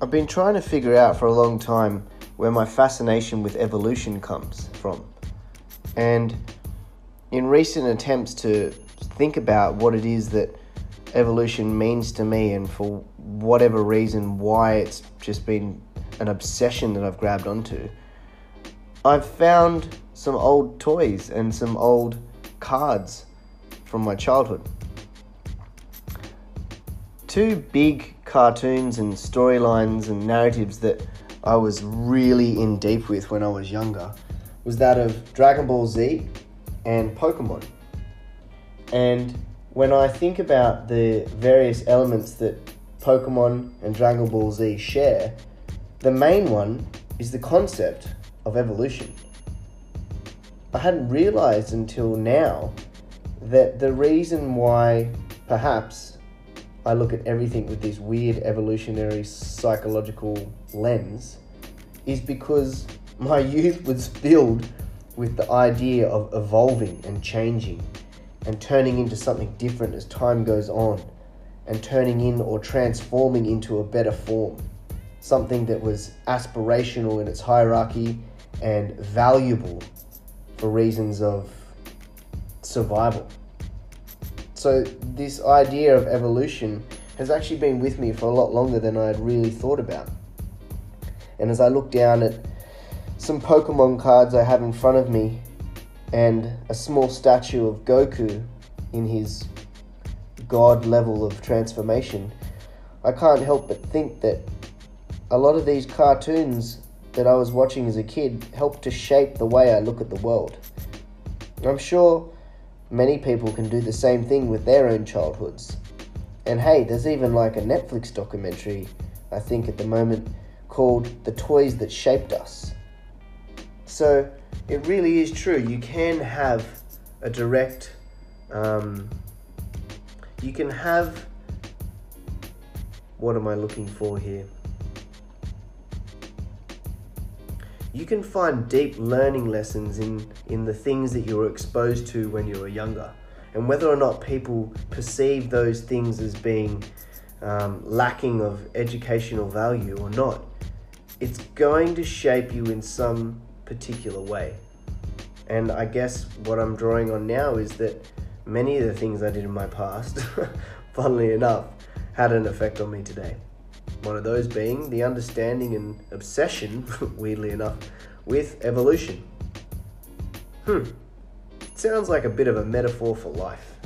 I've been trying to figure out for a long time where my fascination with evolution comes from. And in recent attempts to think about what it is that evolution means to me and for whatever reason why it's just been an obsession that I've grabbed onto, I've found some old toys and some old cards from my childhood. Two big cartoons and storylines and narratives that I was really in deep with when I was younger was that of Dragon Ball Z and Pokemon. And when I think about the various elements that Pokemon and Dragon Ball Z share, the main one is the concept of evolution. I hadn't realized until now that the reason why perhaps I look at everything with this weird evolutionary psychological lens is because my youth was filled with the idea of evolving and changing and turning into something different as time goes on and turning in or transforming into a better form. Something that was aspirational in its hierarchy and valuable for reasons of survival. So, this idea of evolution has actually been with me for a lot longer than I had really thought about. And as I look down at some Pokemon cards I have in front of me and a small statue of Goku in his god level of transformation, I can't help but think that a lot of these cartoons that I was watching as a kid helped to shape the way I look at the world. I'm sure many people can do the same thing with their own childhoods. And hey, there's even like a Netflix documentary, I think at the moment, called The Toys That Shaped Us. So it really is true. You can have a direct, um, you can have, what am I looking for here? You can find deep learning lessons in, in the things that you were exposed to when you were younger. And whether or not people perceive those things as being um, lacking of educational value or not, it's going to shape you in some particular way. And I guess what I'm drawing on now is that many of the things I did in my past, funnily enough, had an effect on me today. One of those being the understanding and obsession, weirdly enough, with evolution. Hmm, it sounds like a bit of a metaphor for life.